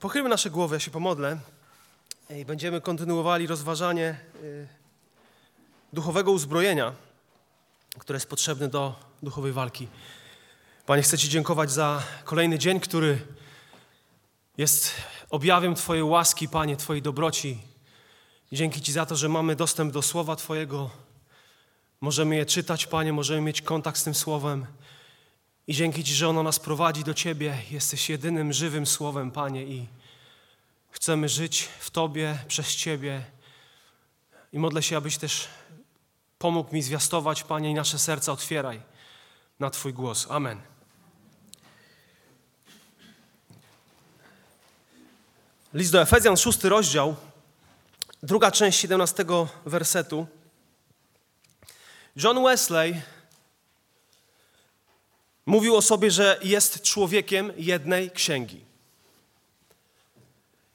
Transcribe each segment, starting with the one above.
Pochylmy nasze głowy, ja się pomodlę i będziemy kontynuowali rozważanie y, duchowego uzbrojenia, które jest potrzebne do duchowej walki. Panie, chcę Ci dziękować za kolejny dzień, który jest objawem Twojej łaski, Panie, Twojej dobroci. Dzięki Ci za to, że mamy dostęp do Słowa Twojego. Możemy je czytać, Panie, możemy mieć kontakt z tym Słowem. I dzięki Ci, że ono nas prowadzi do Ciebie. Jesteś jedynym żywym Słowem, Panie, i chcemy żyć w Tobie, przez Ciebie. I modlę się, abyś też pomógł mi zwiastować, Panie, i nasze serca otwieraj na Twój głos. Amen. List do Efezjan, szósty rozdział, druga część 17 wersetu. John Wesley Mówił o sobie, że jest człowiekiem jednej księgi.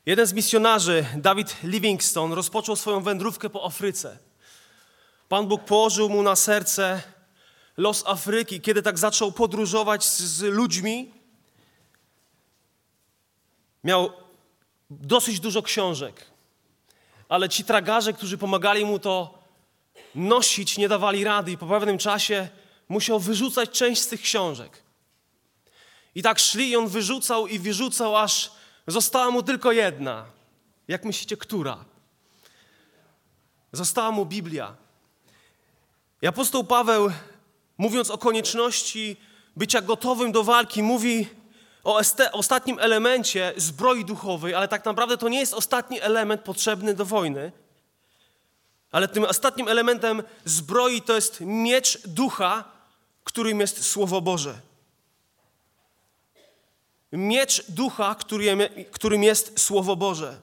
Jeden z misjonarzy, David Livingstone, rozpoczął swoją wędrówkę po Afryce. Pan Bóg położył mu na serce los Afryki. Kiedy tak zaczął podróżować z, z ludźmi, miał dosyć dużo książek, ale ci tragarze, którzy pomagali mu to nosić, nie dawali rady i po pewnym czasie musiał wyrzucać część z tych książek. I tak szli i on wyrzucał i wyrzucał, aż została mu tylko jedna. Jak myślicie, która? Została mu Biblia. I apostoł Paweł, mówiąc o konieczności bycia gotowym do walki, mówi o ostatnim elemencie zbroi duchowej, ale tak naprawdę to nie jest ostatni element potrzebny do wojny. Ale tym ostatnim elementem zbroi to jest miecz ducha, którym jest Słowo Boże. Miecz ducha, którym jest Słowo Boże.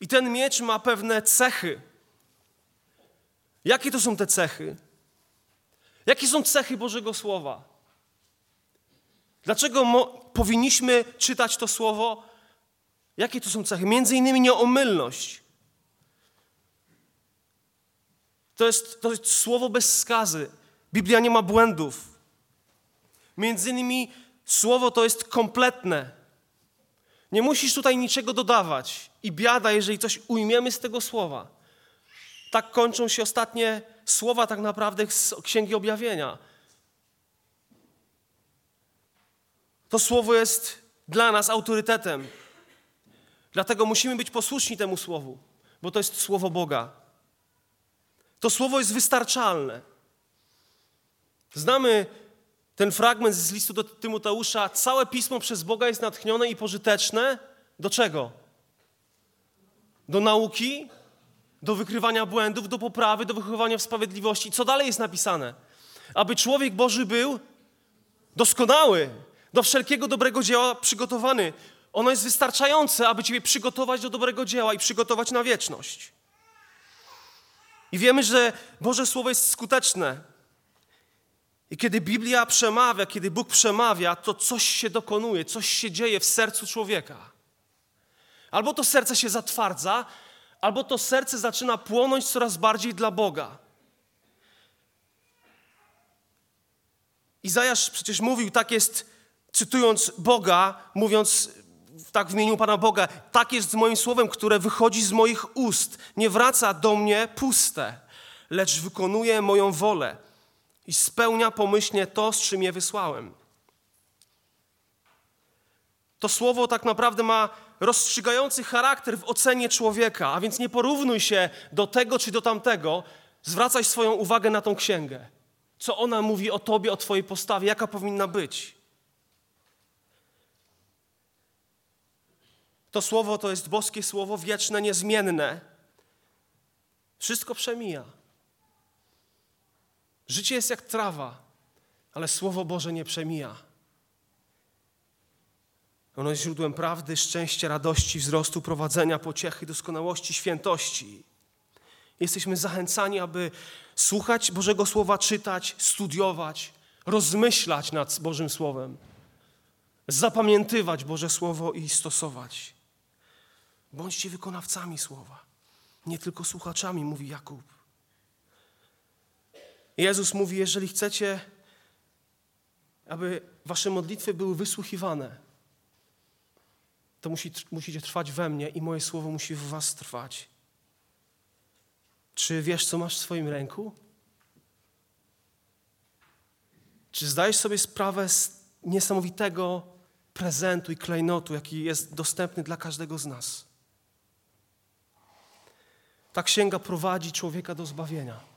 I ten miecz ma pewne cechy. Jakie to są te cechy? Jakie są cechy Bożego Słowa? Dlaczego powinniśmy czytać to Słowo? Jakie to są cechy? Między innymi nieomylność. To jest, to jest słowo bez skazy. Biblia nie ma błędów. Między innymi słowo to jest kompletne. Nie musisz tutaj niczego dodawać. I biada, jeżeli coś ujmiemy z tego słowa. Tak kończą się ostatnie słowa tak naprawdę z Księgi Objawienia. To słowo jest dla nas autorytetem. Dlatego musimy być posłuszni temu słowu, bo to jest słowo Boga. To słowo jest wystarczalne. Znamy ten fragment z listu do Tymoteusza. Całe pismo przez Boga jest natchnione i pożyteczne. Do czego? Do nauki, do wykrywania błędów, do poprawy, do wychowywania w sprawiedliwości. Co dalej jest napisane? Aby człowiek Boży był doskonały, do wszelkiego dobrego dzieła przygotowany. Ono jest wystarczające, aby Ciebie przygotować do dobrego dzieła i przygotować na wieczność. I wiemy, że Boże Słowo jest skuteczne. I kiedy Biblia przemawia, kiedy Bóg przemawia, to coś się dokonuje, coś się dzieje w sercu człowieka. Albo to serce się zatwardza, albo to serce zaczyna płonąć coraz bardziej dla Boga. Izajasz przecież mówił, tak jest, cytując Boga, mówiąc tak w imieniu Pana Boga, tak jest z moim słowem, które wychodzi z moich ust. Nie wraca do mnie puste, lecz wykonuje moją wolę i spełnia pomyślnie to, z czym je wysłałem. To słowo tak naprawdę ma rozstrzygający charakter w ocenie człowieka, a więc nie porównuj się do tego czy do tamtego, zwracaj swoją uwagę na tą księgę. Co ona mówi o tobie, o twojej postawie, jaka powinna być. To słowo to jest boskie słowo, wieczne, niezmienne. Wszystko przemija. Życie jest jak trawa, ale Słowo Boże nie przemija. Ono jest źródłem prawdy, szczęścia, radości, wzrostu, prowadzenia, pociechy, doskonałości, świętości. Jesteśmy zachęcani, aby słuchać Bożego Słowa, czytać, studiować, rozmyślać nad Bożym Słowem, zapamiętywać Boże Słowo i stosować. Bądźcie wykonawcami Słowa, nie tylko słuchaczami, mówi Jakub. Jezus mówi, jeżeli chcecie, aby wasze modlitwy były wysłuchiwane, to musi, musicie trwać we mnie i moje słowo musi w was trwać. Czy wiesz, co masz w swoim ręku? Czy zdajesz sobie sprawę z niesamowitego prezentu i klejnotu, jaki jest dostępny dla każdego z nas? Ta księga prowadzi człowieka do zbawienia.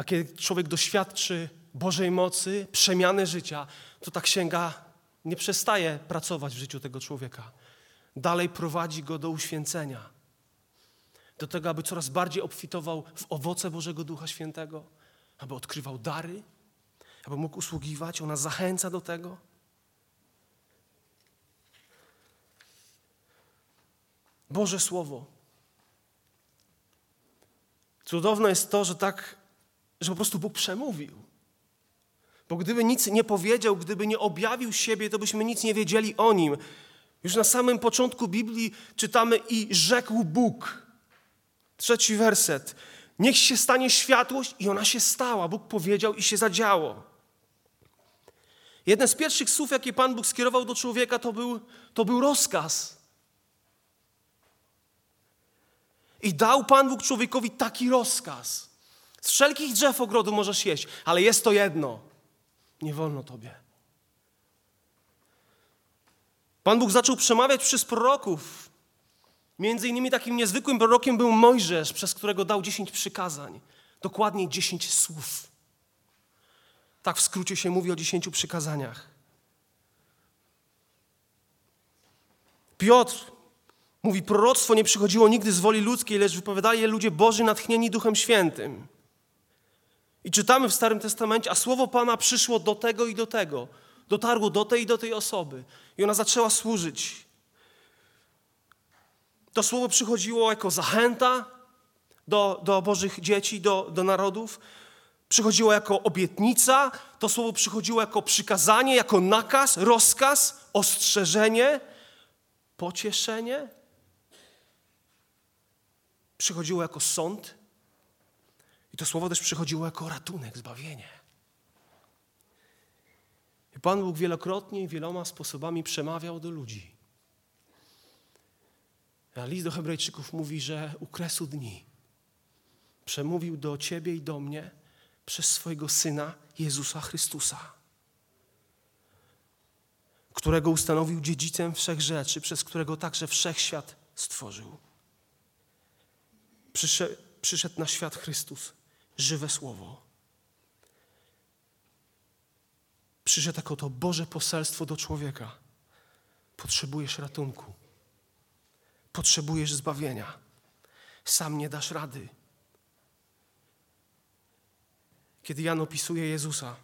A kiedy człowiek doświadczy Bożej mocy, przemiany życia, to ta księga nie przestaje pracować w życiu tego człowieka. Dalej prowadzi go do uświęcenia. Do tego, aby coraz bardziej obfitował w owoce Bożego Ducha Świętego, aby odkrywał dary, aby mógł usługiwać. Ona zachęca do tego. Boże Słowo. Cudowne jest to, że tak, że po prostu Bóg przemówił. Bo gdyby nic nie powiedział, gdyby nie objawił siebie, to byśmy nic nie wiedzieli o nim. Już na samym początku Biblii czytamy i rzekł Bóg. Trzeci werset. Niech się stanie światłość i ona się stała. Bóg powiedział i się zadziało. Jeden z pierwszych słów, jakie Pan Bóg skierował do człowieka, to był, to był rozkaz. I dał Pan Bóg człowiekowi taki rozkaz. Z wszelkich drzew ogrodu możesz jeść, ale jest to jedno. Nie wolno Tobie. Pan Bóg zaczął przemawiać przez proroków. Między innymi takim niezwykłym prorokiem był Mojżesz, przez którego dał dziesięć przykazań. Dokładniej dziesięć słów. Tak w skrócie się mówi o dziesięciu przykazaniach. Piotr mówi, proroctwo nie przychodziło nigdy z woli ludzkiej, lecz wypowiadali je ludzie Boży natchnieni Duchem Świętym. I czytamy w Starym Testamencie, a słowo Pana przyszło do tego i do tego. Dotarło do tej i do tej osoby. I ona zaczęła służyć. To słowo przychodziło jako zachęta do, do Bożych dzieci, do, do narodów. Przychodziło jako obietnica, to słowo przychodziło jako przykazanie, jako nakaz, rozkaz, ostrzeżenie, pocieszenie. Przychodziło jako sąd, to słowo też przychodziło jako ratunek, zbawienie. I Pan Bóg wielokrotnie i wieloma sposobami przemawiał do ludzi. A list do Hebrajczyków mówi, że u kresu dni przemówił do ciebie i do mnie przez swojego Syna Jezusa Chrystusa, którego ustanowił dziedzicem wszech rzeczy, przez którego także wszechświat stworzył. Przyszedł, na świat Chrystus, żywe Słowo. Przyszedł jako to Boże poselstwo do człowieka. Potrzebujesz ratunku. Potrzebujesz zbawienia. Sam nie dasz rady. Kiedy Jan opisuje Jezusa,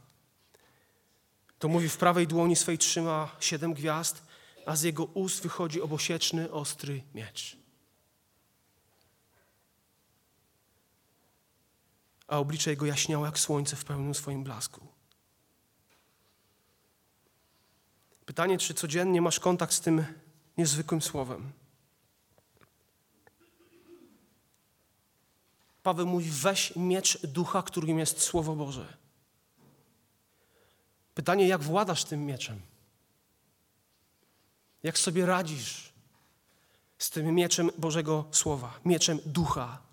to mówi, w prawej dłoni swej trzyma siedem gwiazd, a z jego ust wychodzi obosieczny, ostry miecz. A oblicze jego jaśniało jak słońce w pełnym swoim blasku. Pytanie, czy codziennie masz kontakt z tym niezwykłym słowem? Paweł mówi: weź miecz ducha, którym jest Słowo Boże. Pytanie, jak władasz tym mieczem? Jak sobie radzisz z tym mieczem Bożego Słowa, mieczem ducha?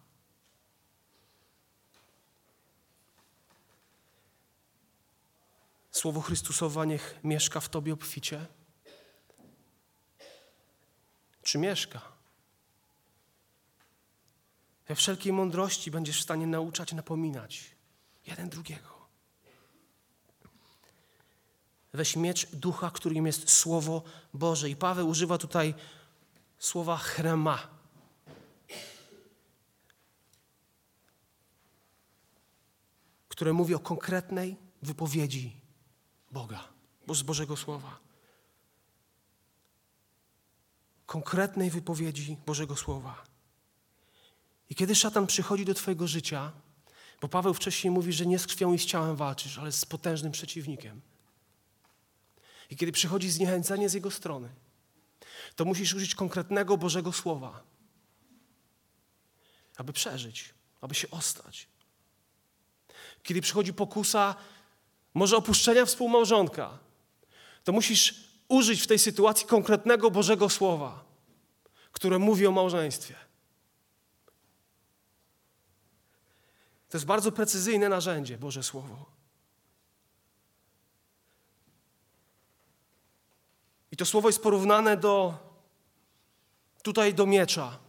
Słowo Chrystusowa niech mieszka w Tobie obficie? Czy mieszka? We wszelkiej mądrości będziesz w stanie nauczać, napominać jeden drugiego. Weź miecz ducha, którym jest Słowo Boże. I Paweł używa tutaj słowa chrema. które mówi o konkretnej wypowiedzi Boga, bo z Bożego Słowa. Konkretnej wypowiedzi Bożego Słowa. I kiedy szatan przychodzi do Twojego życia, bo Paweł wcześniej mówi, że nie z krwią i z ciałem walczysz, ale z potężnym przeciwnikiem. I kiedy przychodzi zniechęcenie z jego strony, to musisz użyć konkretnego Bożego Słowa, aby przeżyć, aby się ostać. Kiedy przychodzi pokusa może opuszczenia współmałżonka, to musisz użyć w tej sytuacji konkretnego Bożego Słowa, które mówi o małżeństwie. To jest bardzo precyzyjne narzędzie, Boże Słowo. I to słowo jest porównane do tutaj do miecza,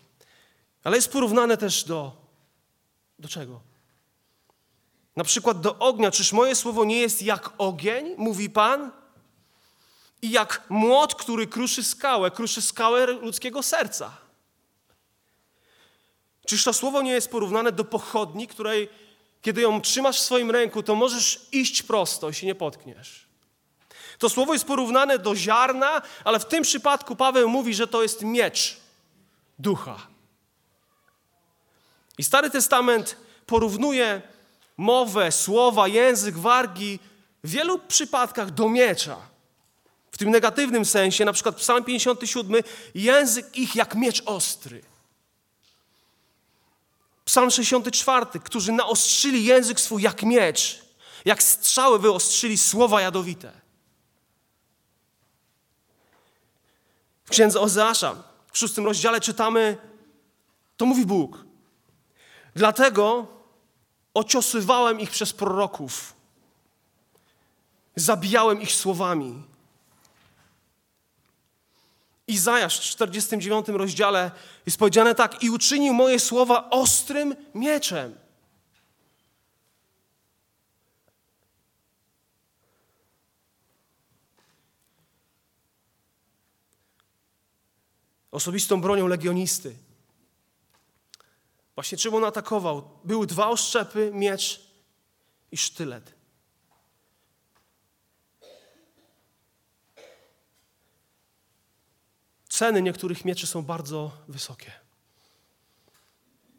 ale jest porównane też do do czego? Na przykład do ognia. Czyż moje słowo nie jest jak ogień, mówi Pan? I jak młot, który kruszy skałę, kruszy skałę ludzkiego serca. Czyż to słowo nie jest porównane do pochodni, której, kiedy ją trzymasz w swoim ręku, to możesz iść prosto i się nie potkniesz? To słowo jest porównane do ziarna, ale w tym przypadku Paweł mówi, że to jest miecz ducha. I Stary Testament porównuje mowę, słowa, język, wargi w wielu przypadkach do miecza. W tym negatywnym sensie, na przykład Psalm 57, język ich jak miecz ostry. Psalm 64, którzy naostrzyli język swój jak miecz, jak strzały wyostrzyli słowa jadowite. W księdze Ozeasza w szóstym rozdziale czytamy, to mówi Bóg. Dlatego ociosywałem ich przez proroków, zabijałem ich słowami. Izajasz w 49 rozdziale jest powiedziane tak: I uczynił moje słowa ostrym mieczem. Osobistą bronią legionisty Właśnie czym on atakował? Były dwa oszczepy, miecz i sztylet. Ceny niektórych mieczy są bardzo wysokie.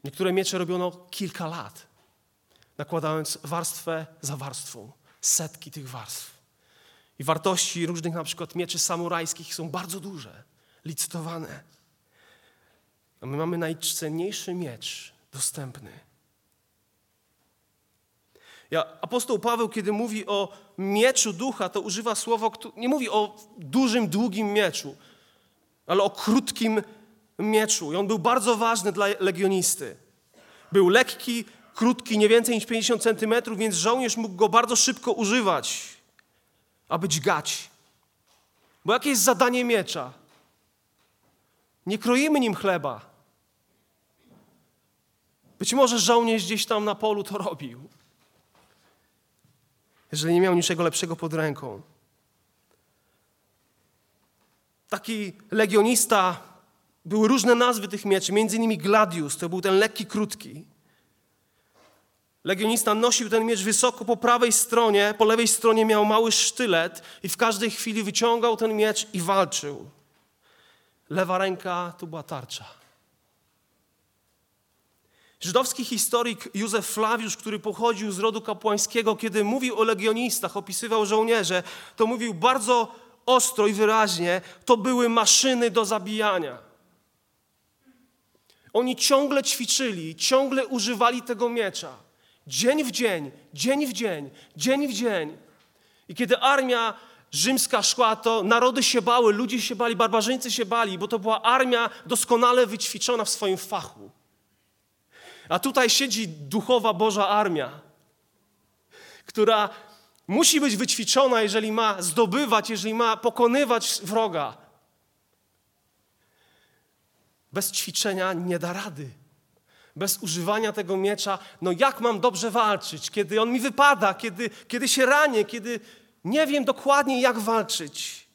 Niektóre miecze robiono kilka lat, nakładając warstwę za warstwą, setki tych warstw. I wartości różnych na przykład mieczy samurajskich są bardzo duże, licytowane. A my mamy najcenniejszy miecz dostępny. Ja, apostoł Paweł, kiedy mówi o mieczu ducha, to używa słowa, nie mówi o dużym, długim mieczu, ale o krótkim mieczu. I on był bardzo ważny dla legionisty. Był lekki, krótki, nie więcej niż 50 centymetrów, więc żołnierz mógł go bardzo szybko używać, aby dźgać. Bo jakie jest zadanie miecza? Nie kroimy nim chleba. Być może żołnierz gdzieś tam na polu to robił, jeżeli nie miał niczego lepszego pod ręką. Taki legionista, były różne nazwy tych mieczy, między innymi gladius, to był ten lekki, krótki. Legionista nosił ten miecz wysoko po prawej stronie, po lewej stronie miał mały sztylet i w każdej chwili wyciągał ten miecz i walczył. Lewa ręka to była tarcza. Żydowski historyk Józef Flawiusz, który pochodził z rodu kapłańskiego, kiedy mówił o legionistach, opisywał żołnierze, to mówił bardzo ostro i wyraźnie, to były maszyny do zabijania. Oni ciągle ćwiczyli, ciągle używali tego miecza. Dzień w dzień, dzień w dzień, dzień w dzień. I kiedy armia rzymska szła, to narody się bały, ludzie się bali, barbarzyńcy się bali, bo to była armia doskonale wyćwiczona w swoim fachu. A tutaj siedzi duchowa Boża armia, która musi być wyćwiczona, jeżeli ma zdobywać, jeżeli ma pokonywać wroga. Bez ćwiczenia nie da rady. Bez używania tego miecza, no jak mam dobrze walczyć, kiedy on mi wypada, kiedy, kiedy się ranię, kiedy nie wiem dokładnie, jak walczyć.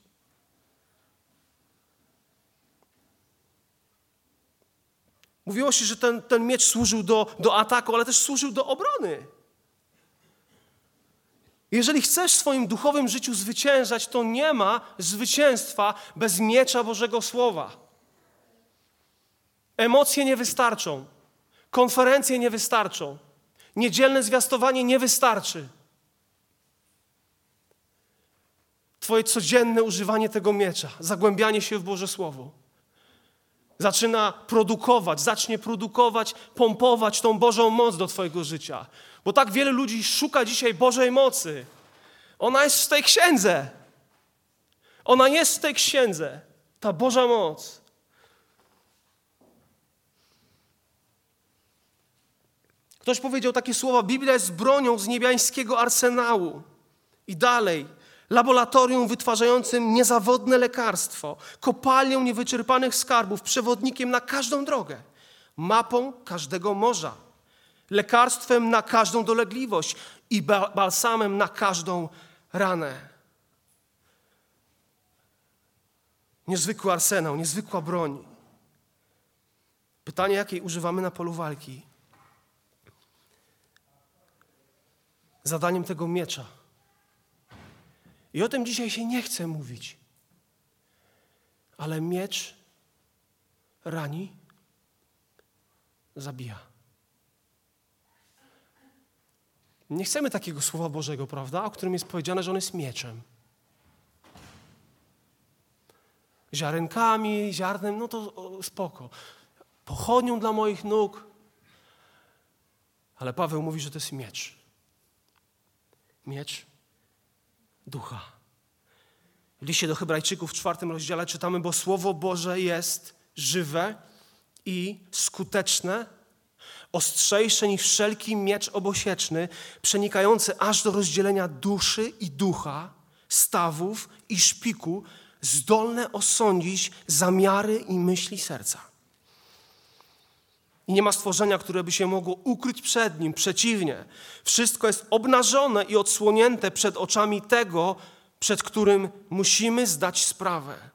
Mówiło się, że ten, ten miecz służył do, do ataku, ale też służył do obrony. Jeżeli chcesz w swoim duchowym życiu zwyciężać, to nie ma zwycięstwa bez miecza Bożego Słowa. Emocje nie wystarczą, konferencje nie wystarczą, niedzielne zwiastowanie nie wystarczy. Twoje codzienne używanie tego miecza, zagłębianie się w Boże Słowo zaczyna produkować, zacznie produkować, pompować tą Bożą moc do Twojego życia. Bo tak wiele ludzi szuka dzisiaj Bożej mocy. Ona jest w tej księdze. Ona jest w tej księdze, ta Boża moc. Ktoś powiedział takie słowa: Biblia jest bronią z niebiańskiego arsenału. I dalej, laboratorium wytwarzającym niezawodne lekarstwo, kopalnią niewyczerpanych skarbów, przewodnikiem na każdą drogę, mapą każdego morza, lekarstwem na każdą dolegliwość i balsamem na każdą ranę. Niezwykły arsenał, niezwykła broń. Pytanie, jakiej używamy na polu walki? Zadaniem tego miecza. I o tym dzisiaj się nie chce mówić. Ale miecz rani, zabija. Nie chcemy takiego słowa Bożego, prawda? O którym jest powiedziane, że on jest mieczem. Ziarenkami, ziarnem, no to spoko. Pochodnią dla moich nóg. Ale Paweł mówi, że to jest miecz. Miecz ducha. W liście do Hebrajczyków w czwartym rozdziale czytamy, bo Słowo Boże jest żywe i skuteczne, ostrzejsze niż wszelki miecz obosieczny, przenikający aż do rozdzielenia duszy i ducha, stawów i szpiku, zdolne osądzić zamiary i myśli serca. I nie ma stworzenia, które by się mogło ukryć przed nim. Przeciwnie, wszystko jest obnażone i odsłonięte przed oczami tego, przed którym musimy zdać sprawę.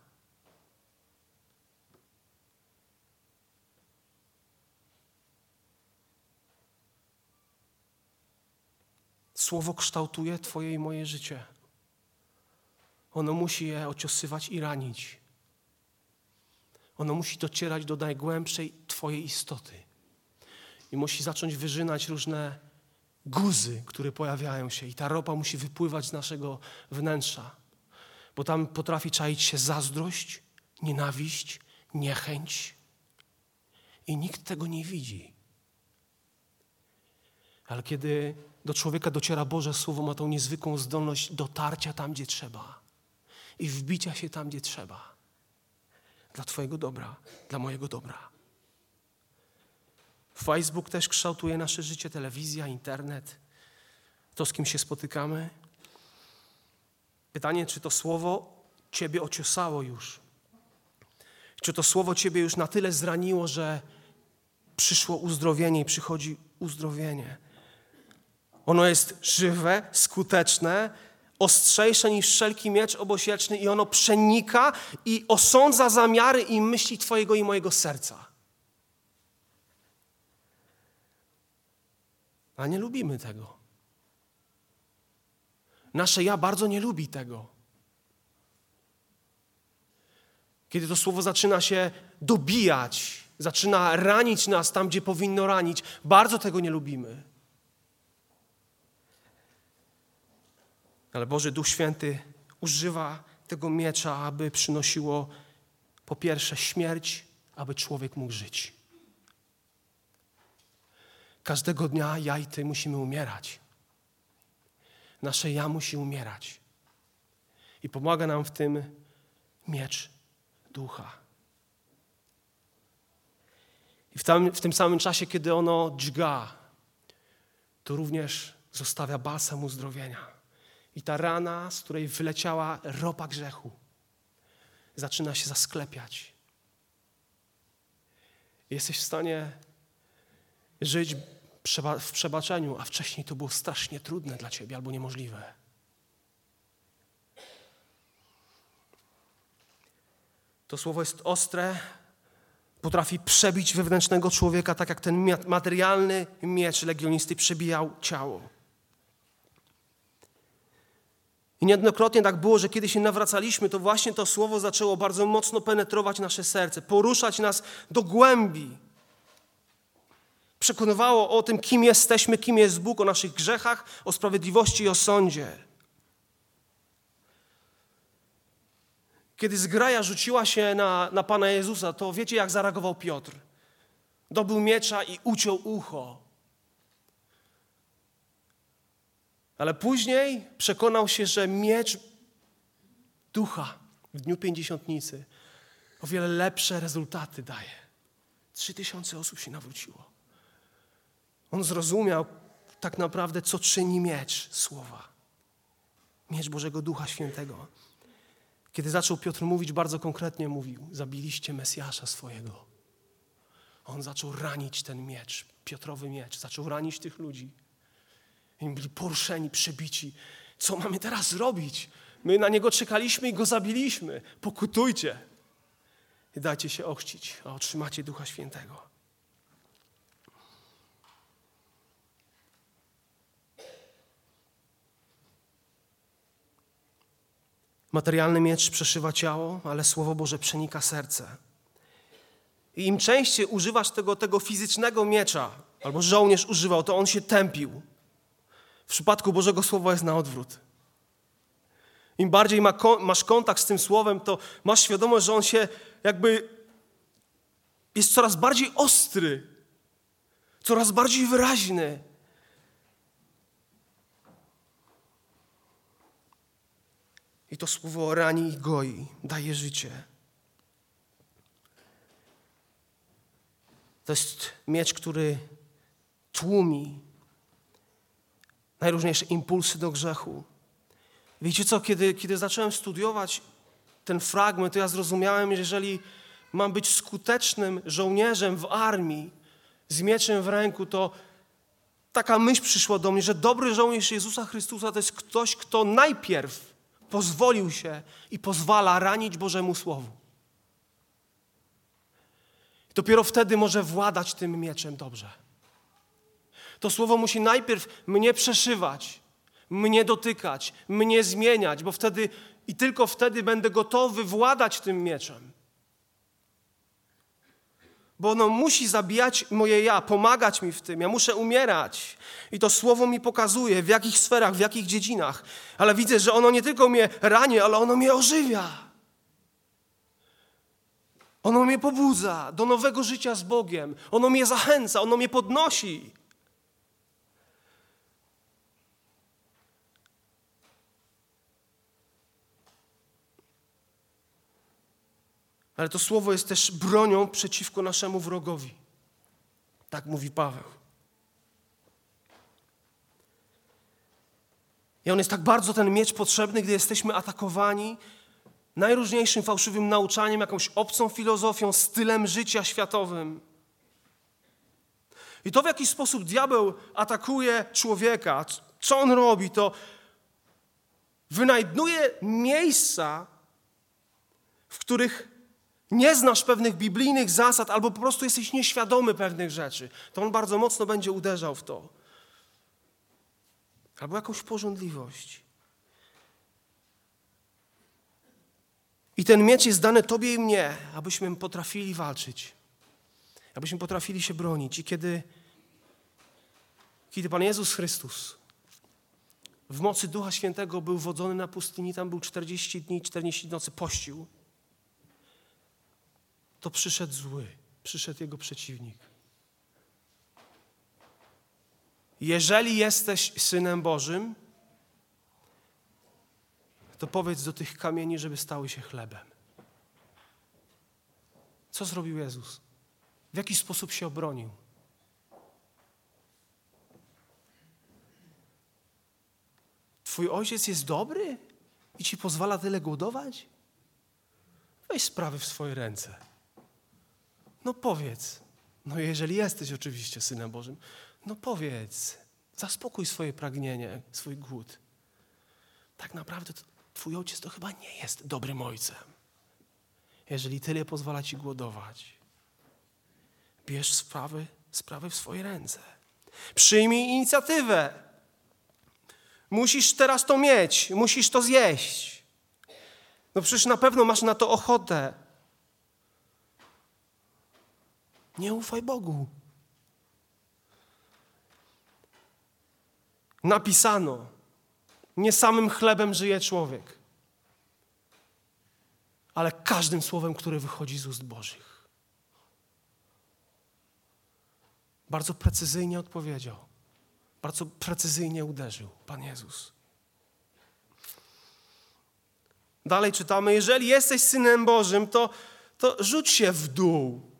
Słowo kształtuje Twoje i moje życie. Ono musi je ociosywać i ranić. Ono musi docierać do najgłębszej Twojej istoty. I musi zacząć wyrzynać różne guzy, które pojawiają się. I ta ropa musi wypływać z naszego wnętrza. Bo tam potrafi czaić się zazdrość, nienawiść, niechęć. I nikt tego nie widzi. Ale kiedy do człowieka dociera Boże Słowo, ma tą niezwykłą zdolność dotarcia tam, gdzie trzeba i wbicia się tam, gdzie trzeba. Dla Twojego dobra, dla mojego dobra. Facebook też kształtuje nasze życie, telewizja, internet, to z kim się spotykamy. Pytanie, czy to słowo Ciebie ociosało już? Czy to słowo Ciebie już na tyle zraniło, że przyszło uzdrowienie i przychodzi uzdrowienie? Ono jest żywe, skuteczne, ostrzejsze niż wszelki miecz obosieczny i ono przenika i osądza zamiary i myśli Twojego i mojego serca. A nie lubimy tego. Nasze ja bardzo nie lubi tego. Kiedy to słowo zaczyna się dobijać, zaczyna ranić nas tam, gdzie powinno ranić, bardzo tego nie lubimy. Ale Boży Duch Święty używa tego miecza, aby przynosiło po pierwsze śmierć, aby człowiek mógł żyć. Każdego dnia ja i ty musimy umierać. Nasze ja musi umierać. I pomaga nam w tym miecz ducha. I w, tam, w tym samym czasie, kiedy ono dźga, to również zostawia balsam uzdrowienia. I ta rana, z której wyleciała ropa grzechu, zaczyna się zasklepiać. Jesteś w stanie żyć w przebaczeniu, a wcześniej to było strasznie trudne dla ciebie albo niemożliwe. To słowo jest ostre, potrafi przebić wewnętrznego człowieka, tak jak ten materialny miecz legionisty przebijał ciało. I niejednokrotnie tak było, że kiedy się nawracaliśmy, to właśnie to słowo zaczęło bardzo mocno penetrować nasze serce, poruszać nas do głębi. Przekonywało o tym, kim jesteśmy, kim jest Bóg, o naszych grzechach, o sprawiedliwości i o sądzie. Kiedy zgraja rzuciła się na, na Pana Jezusa, to wiecie, jak zareagował Piotr. Dobył miecza i uciął ucho. Ale później przekonał się, że miecz ducha w dniu pięćdziesiątnicy o wiele lepsze rezultaty daje. Trzy tysiące osób się nawróciło. On zrozumiał tak naprawdę, co czyni miecz słowa. Miecz Bożego Ducha Świętego. Kiedy zaczął Piotr mówić, bardzo konkretnie mówił: Zabiliście Mesjasza swojego. On zaczął ranić ten miecz, Piotrowy miecz, zaczął ranić tych ludzi. I byli poruszeni, przebici. Co mamy teraz zrobić? My na niego czekaliśmy i go zabiliśmy. Pokutujcie i dajcie się ochrzcić, a otrzymacie Ducha Świętego. Materialny miecz przeszywa ciało, ale Słowo Boże przenika serce. I im częściej używasz tego, tego fizycznego miecza, albo żołnierz używał, to on się tępił. W przypadku Bożego Słowa jest na odwrót. Im bardziej ma, masz kontakt z tym Słowem, to masz świadomość, że on się jakby jest coraz bardziej ostry, coraz bardziej wyraźny. I to słowo rani i goi, daje życie. To jest miecz, który tłumi najróżniejsze impulsy do grzechu. Wiecie co, kiedy, kiedy zacząłem studiować ten fragment, to ja zrozumiałem, że jeżeli mam być skutecznym żołnierzem w armii z mieczem w ręku, to taka myśl przyszła do mnie, że dobry żołnierz Jezusa Chrystusa to jest ktoś, kto najpierw pozwolił się i pozwala ranić Bożemu Słowu. Dopiero wtedy może władać tym mieczem dobrze. To słowo musi najpierw mnie przeszywać, mnie dotykać, mnie zmieniać, bo wtedy i tylko wtedy będę gotowy władać tym mieczem. Bo ono musi zabijać moje ja, pomagać mi w tym. Ja muszę umierać. I to słowo mi pokazuje, w jakich sferach, w jakich dziedzinach. Ale widzę, że ono nie tylko mnie rani, ale ono mnie ożywia. Ono mnie pobudza do nowego życia z Bogiem. Ono mnie zachęca, ono mnie podnosi. Ale to słowo jest też bronią przeciwko naszemu wrogowi. Tak mówi Paweł. I on jest tak bardzo ten miecz potrzebny, gdy jesteśmy atakowani najróżniejszym fałszywym nauczaniem, jakąś obcą filozofią, stylem życia światowym. I to, w jaki sposób diabeł atakuje człowieka, co on robi, to wynajduje miejsca, w których nie znasz pewnych biblijnych zasad, albo po prostu jesteś nieświadomy pewnych rzeczy, to on bardzo mocno będzie uderzał w to. Albo jakąś porządliwość. I ten miecz jest dany Tobie i mnie, abyśmy potrafili walczyć, abyśmy potrafili się bronić. I kiedy, kiedy Pan Jezus Chrystus w mocy Ducha Świętego był wodzony na pustyni, tam był 40 dni, 40 nocy, pościł, to przyszedł zły, przyszedł jego przeciwnik. Jeżeli jesteś synem Bożym, to powiedz do tych kamieni, żeby stały się chlebem. Co zrobił Jezus? W jaki sposób się obronił? Twój ojciec jest dobry i ci pozwala tyle głodować? Weź sprawy w swoje ręce. No powiedz. No jeżeli jesteś oczywiście synem Bożym, no powiedz. Zaspokój swoje pragnienie, swój głód. Tak naprawdę twój ojciec to chyba nie jest dobrym ojcem. Jeżeli tyle pozwala ci głodować, bierz sprawy, sprawy w swoje ręce. Przyjmij inicjatywę. Musisz teraz to mieć, musisz to zjeść. No przecież na pewno masz na to ochotę. Nie ufaj Bogu. Napisano, nie samym chlebem żyje człowiek, ale każdym słowem, które wychodzi z ust Bożych. Bardzo precyzyjnie odpowiedział, bardzo precyzyjnie uderzył Pan Jezus. Dalej czytamy, jeżeli jesteś synem Bożym, to, to rzuć się w dół.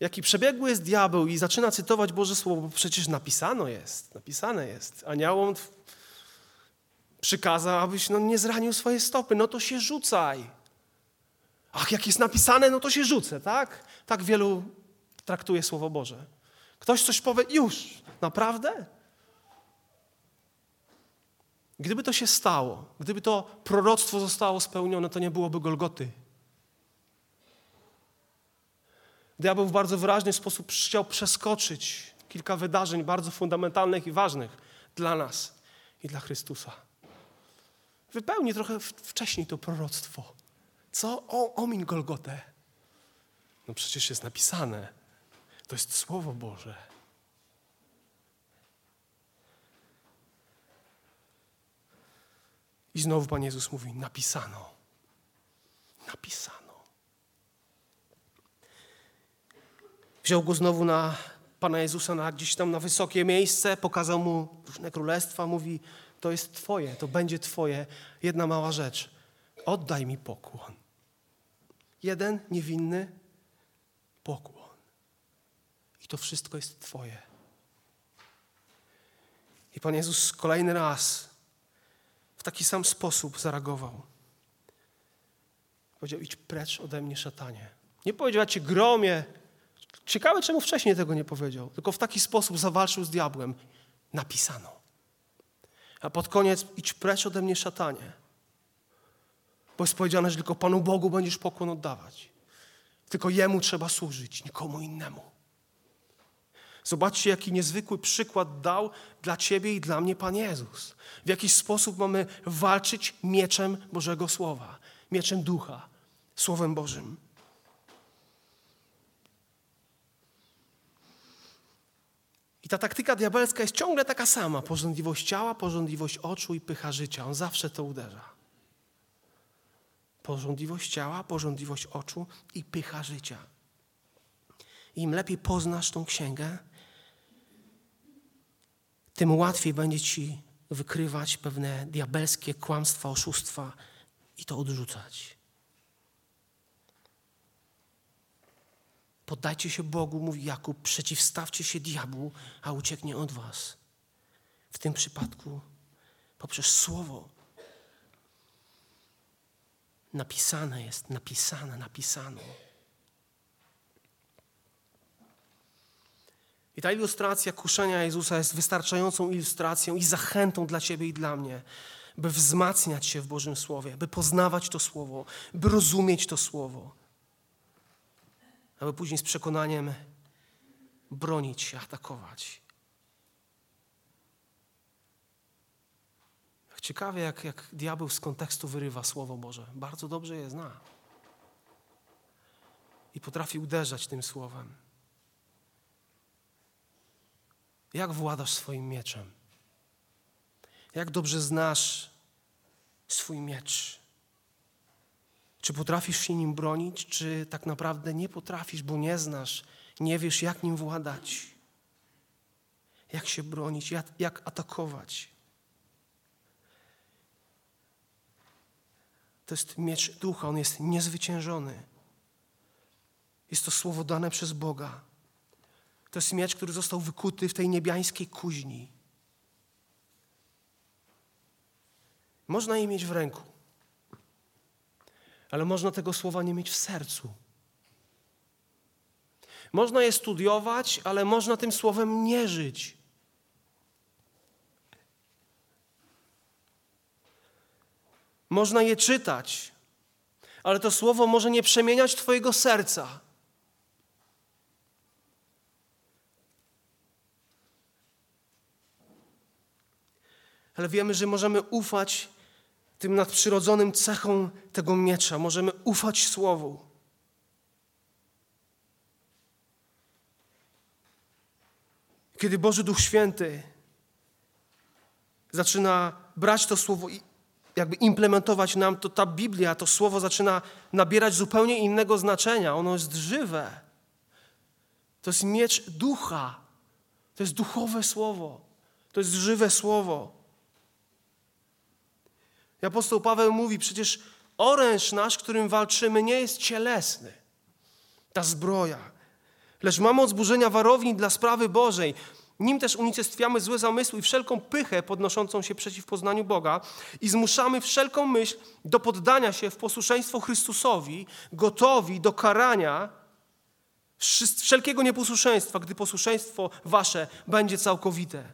Jaki przebiegły jest diabeł i zaczyna cytować Boże Słowo, bo przecież napisano jest, napisane jest. Aniołom przykazał, abyś no, nie zranił swojej stopy, no to się rzucaj. Ach, jak jest napisane, no to się rzucę, tak? Tak wielu traktuje Słowo Boże. Ktoś coś powie, już, naprawdę? Gdyby to się stało, gdyby to proroctwo zostało spełnione, to nie byłoby Golgoty. Diabeł w bardzo wyraźny sposób chciał przeskoczyć kilka wydarzeń bardzo fundamentalnych i ważnych dla nas i dla Chrystusa. Wypełni trochę wcześniej to proroctwo. Co? O, omin Golgotę. No przecież jest napisane. To jest Słowo Boże. I znowu Pan Jezus mówi: napisano. Napisano. Wziął go znowu na Pana Jezusa na gdzieś tam na wysokie miejsce, pokazał mu różne królestwa, mówi: To jest Twoje, to będzie Twoje. Jedna mała rzecz. Oddaj mi pokłon. Jeden niewinny pokłon. I to wszystko jest Twoje. I Pan Jezus kolejny raz w taki sam sposób zareagował. Powiedział: Idź precz ode mnie, szatanie. Nie powiedział: Ja cię gromie. Ciekawe, czemu wcześniej tego nie powiedział. Tylko w taki sposób zawalczył z diabłem. Napisano. A pod koniec: Idź precz ode mnie, szatanie. Bo jest powiedziane, że tylko Panu Bogu będziesz pokłon oddawać. Tylko Jemu trzeba służyć, nikomu innemu. Zobaczcie, jaki niezwykły przykład dał dla Ciebie i dla mnie Pan Jezus. W jaki sposób mamy walczyć mieczem Bożego Słowa, mieczem Ducha, Słowem Bożym. I ta taktyka diabelska jest ciągle taka sama: porządliwość ciała, porządliwość oczu i pycha życia. On zawsze to uderza. Porządliwość ciała, porządliwość oczu i pycha życia. Im lepiej poznasz tą księgę, tym łatwiej będzie ci wykrywać pewne diabelskie kłamstwa, oszustwa i to odrzucać. Poddajcie się Bogu, mówi Jakub, przeciwstawcie się diabłu, a ucieknie od was. W tym przypadku poprzez słowo. Napisane jest, napisane, napisano. I ta ilustracja kuszenia Jezusa jest wystarczającą ilustracją i zachętą dla Ciebie i dla mnie, by wzmacniać się w Bożym Słowie, by poznawać to Słowo, by rozumieć to Słowo, aby później z przekonaniem bronić się, atakować. Ciekawie, jak, jak diabeł z kontekstu wyrywa Słowo Boże. Bardzo dobrze je zna. I potrafi uderzać tym Słowem. Jak władasz swoim mieczem? Jak dobrze znasz swój miecz? Czy potrafisz się nim bronić, czy tak naprawdę nie potrafisz, bo nie znasz, nie wiesz, jak nim władać? Jak się bronić, jak, jak atakować? To jest miecz ducha, on jest niezwyciężony. Jest to słowo dane przez Boga. To jest miecz, który został wykuty w tej niebiańskiej kuźni. Można je mieć w ręku, ale można tego słowa nie mieć w sercu. Można je studiować, ale można tym słowem nie żyć. Można je czytać, ale to słowo może nie przemieniać Twojego serca. ale wiemy, że możemy ufać tym nadprzyrodzonym cechom tego miecza. Możemy ufać Słowu. Kiedy Boży Duch Święty zaczyna brać to Słowo i jakby implementować nam, to ta Biblia, to Słowo zaczyna nabierać zupełnie innego znaczenia. Ono jest żywe. To jest miecz ducha. To jest duchowe Słowo. To jest żywe Słowo. I apostoł Paweł mówi, przecież oręż nasz, którym walczymy, nie jest cielesny. Ta zbroja. Lecz ma moc burzenia warowni dla sprawy Bożej. Nim też unicestwiamy złe zamysły i wszelką pychę podnoszącą się przeciw poznaniu Boga i zmuszamy wszelką myśl do poddania się w posłuszeństwo Chrystusowi, gotowi do karania wszelkiego nieposłuszeństwa, gdy posłuszeństwo wasze będzie całkowite.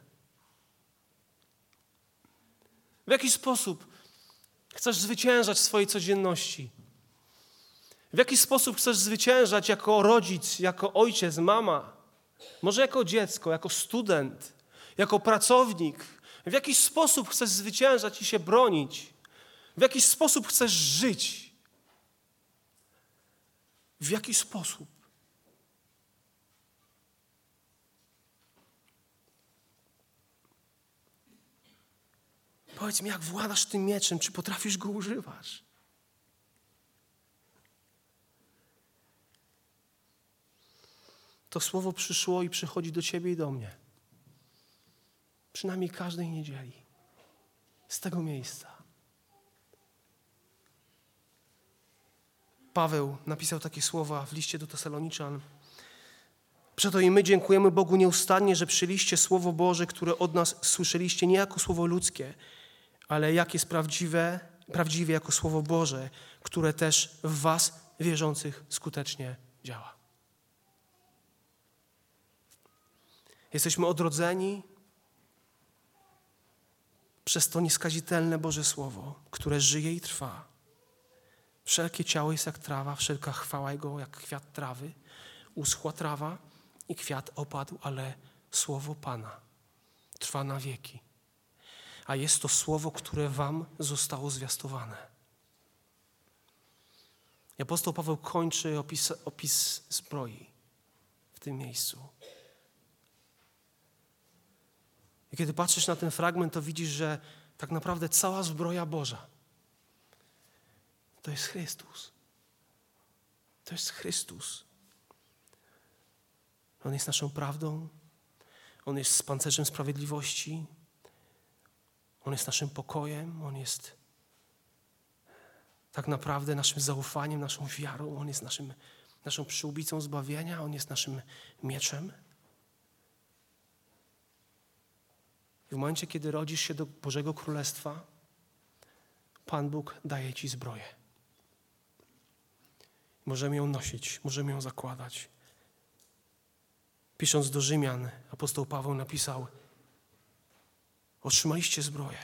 W jaki sposób chcesz zwyciężać w swojej codzienności? W jaki sposób chcesz zwyciężać jako rodzic, jako ojciec, mama? Może jako dziecko, jako student, jako pracownik? W jaki sposób chcesz zwyciężać i się bronić? W jaki sposób chcesz żyć? W jaki sposób? Powiedz mi, jak władasz tym mieczem, czy potrafisz go używać? To słowo przyszło i przychodzi do ciebie i do mnie. Przynajmniej każdej niedzieli. Z tego miejsca. Paweł napisał takie słowa w liście do Tesaloniczan. Przeto i my dziękujemy Bogu nieustannie, że przyliście Słowo Boże, które od nas słyszeliście nie jako słowo ludzkie, ale jak jest prawdziwe, prawdziwie jako Słowo Boże, które też w Was wierzących skutecznie działa. Jesteśmy odrodzeni przez to nieskazitelne Boże Słowo, które żyje i trwa. Wszelkie ciało jest jak trawa, wszelka chwała Jego jak kwiat trawy. Uschła trawa i kwiat opadł, ale Słowo Pana trwa na wieki a jest to słowo, które wam zostało zwiastowane. I apostoł Paweł kończy opis, opis zbroi w tym miejscu. I kiedy patrzysz na ten fragment, to widzisz, że tak naprawdę cała zbroja Boża to jest Chrystus. To jest Chrystus. On jest naszą prawdą, On jest pancerzem sprawiedliwości, on jest naszym pokojem, On jest tak naprawdę naszym zaufaniem, naszą wiarą, On jest naszym, naszą przyłbicą zbawienia, On jest naszym mieczem. I w momencie, kiedy rodzisz się do Bożego Królestwa, Pan Bóg daje Ci zbroję. Możemy ją nosić, możemy ją zakładać. Pisząc do Rzymian, apostoł Paweł napisał, Otrzymaliście zbroję.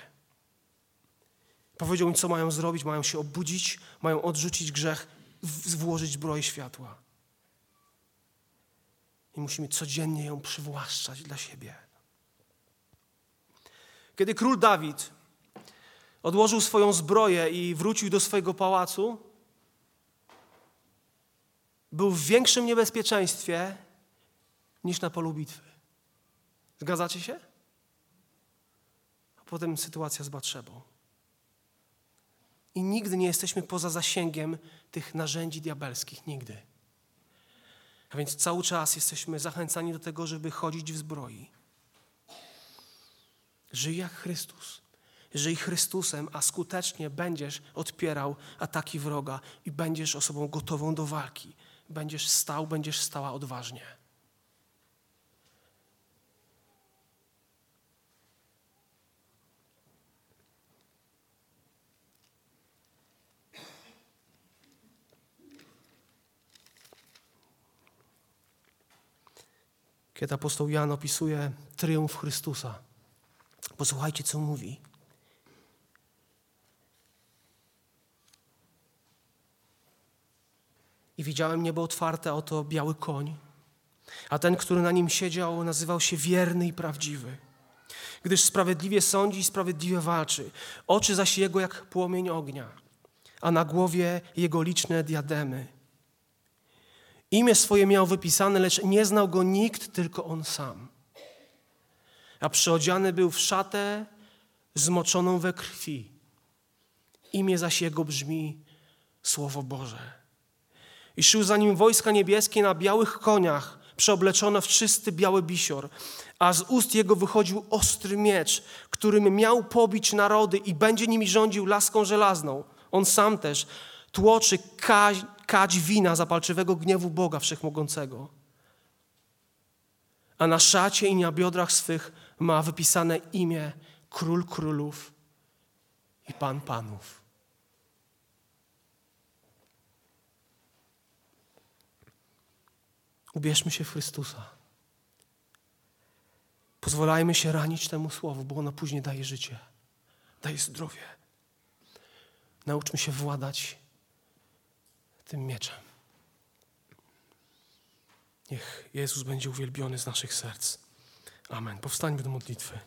Powiedział im, co mają zrobić. Mają się obudzić, mają odrzucić grzech, włożyć zbroję światła. I musimy codziennie ją przywłaszczać dla siebie. Kiedy król Dawid odłożył swoją zbroję i wrócił do swojego pałacu, był w większym niebezpieczeństwie niż na polu bitwy. Zgadzacie się? Potem sytuacja z Batrzebą. I nigdy nie jesteśmy poza zasięgiem tych narzędzi diabelskich. Nigdy. A więc cały czas jesteśmy zachęcani do tego, żeby chodzić w zbroi. Żyj jak Chrystus. Żyj Chrystusem, a skutecznie będziesz odpierał ataki wroga i będziesz osobą gotową do walki. Będziesz stał, będziesz stała odważnie. Kiedy apostoł Jan opisuje triumf Chrystusa. Posłuchajcie, co mówi. I widziałem niebo otwarte, oto biały koń, a ten, który na nim siedział, nazywał się wierny i prawdziwy, gdyż sprawiedliwie sądzi i sprawiedliwie walczy. Oczy zaś jego jak płomień ognia, a na głowie jego liczne diademy. Imię swoje miał wypisane, lecz nie znał go nikt, tylko on sam. A przyodziany był w szatę zmoczoną we krwi. Imię zaś jego brzmi Słowo Boże. I szły za nim wojska niebieskie na białych koniach, przeobleczone w czysty biały bisior, a z ust jego wychodził ostry miecz, którym miał pobić narody i będzie nimi rządził laską żelazną. On sam też tłoczy kaź, kać wina zapalczywego gniewu Boga Wszechmogącego. A na szacie i na biodrach swych ma wypisane imię Król Królów i Pan Panów. Ubierzmy się w Chrystusa. Pozwolajmy się ranić temu słowu, bo ono później daje życie, daje zdrowie. Nauczmy się władać tym mieczem. Niech Jezus będzie uwielbiony z naszych serc. Amen. Powstańmy do modlitwy.